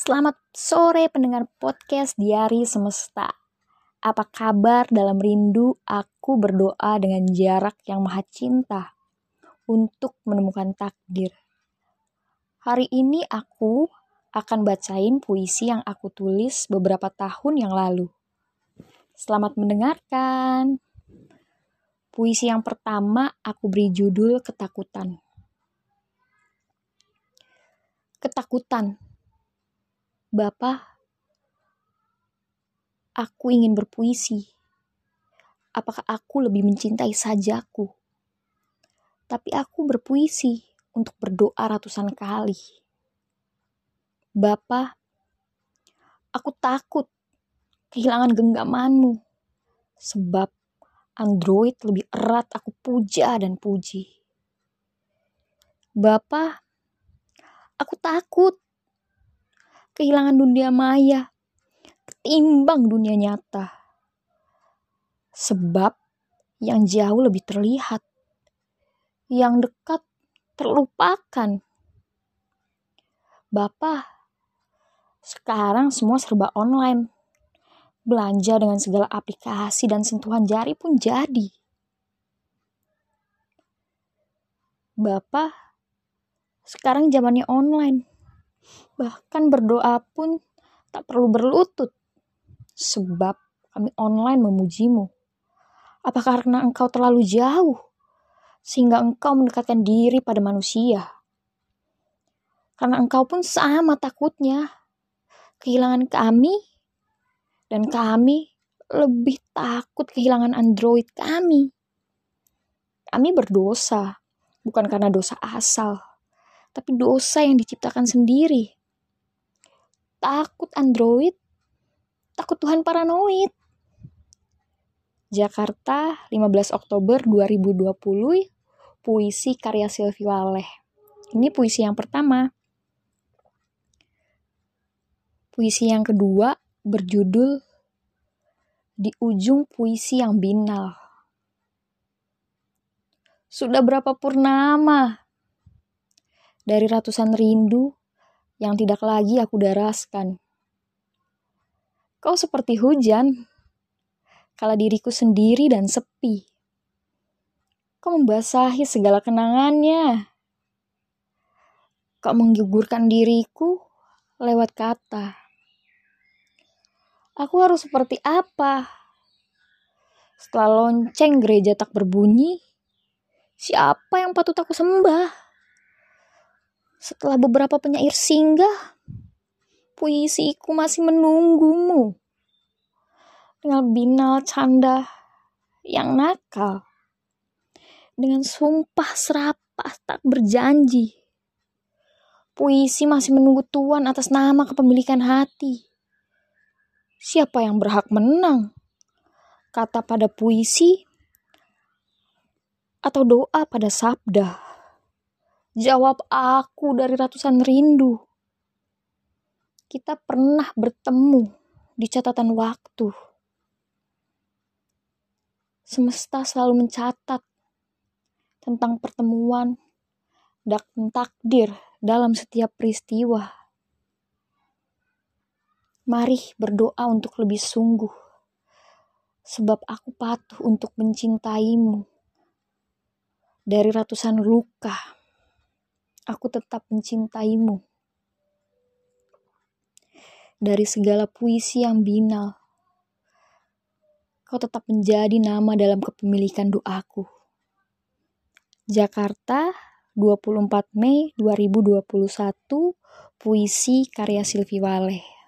Selamat sore pendengar podcast Diari Semesta. Apa kabar dalam rindu aku berdoa dengan jarak yang maha cinta untuk menemukan takdir. Hari ini aku akan bacain puisi yang aku tulis beberapa tahun yang lalu. Selamat mendengarkan. Puisi yang pertama aku beri judul Ketakutan. Ketakutan. Bapak, aku ingin berpuisi. Apakah aku lebih mencintai sajaku? Tapi aku berpuisi untuk berdoa ratusan kali. Bapak, aku takut kehilangan genggamanmu. Sebab Android lebih erat aku puja dan puji. Bapak, Aku takut kehilangan dunia maya ketimbang dunia nyata. Sebab yang jauh lebih terlihat, yang dekat terlupakan. Bapak, sekarang semua serba online. Belanja dengan segala aplikasi dan sentuhan jari pun jadi. Bapak, sekarang zamannya online. Bahkan berdoa pun tak perlu berlutut. Sebab kami online memujimu. Apa karena engkau terlalu jauh? Sehingga engkau mendekatkan diri pada manusia. Karena engkau pun sama takutnya. Kehilangan kami. Dan kami lebih takut kehilangan android kami. Kami berdosa. Bukan karena dosa asal tapi dosa yang diciptakan sendiri. Takut Android, takut Tuhan paranoid. Jakarta, 15 Oktober 2020, puisi karya Sylvie Waleh. Ini puisi yang pertama. Puisi yang kedua berjudul Di Ujung Puisi Yang Binal. Sudah berapa purnama dari ratusan rindu yang tidak lagi aku daraskan. Kau seperti hujan, kala diriku sendiri dan sepi. Kau membasahi segala kenangannya. Kau menggugurkan diriku lewat kata. Aku harus seperti apa? Setelah lonceng gereja tak berbunyi, siapa yang patut aku sembah? Setelah beberapa penyair singgah, puisiku masih menunggumu. Dengan binal canda yang nakal. Dengan sumpah serapah tak berjanji. Puisi masih menunggu tuan atas nama kepemilikan hati. Siapa yang berhak menang? Kata pada puisi atau doa pada sabda. Jawab aku dari ratusan rindu. Kita pernah bertemu di catatan waktu. Semesta selalu mencatat tentang pertemuan dan takdir dalam setiap peristiwa. Mari berdoa untuk lebih sungguh, sebab aku patuh untuk mencintaimu dari ratusan luka aku tetap mencintaimu. Dari segala puisi yang binal, kau tetap menjadi nama dalam kepemilikan doaku. Jakarta, 24 Mei 2021, puisi karya Silvi Waleh.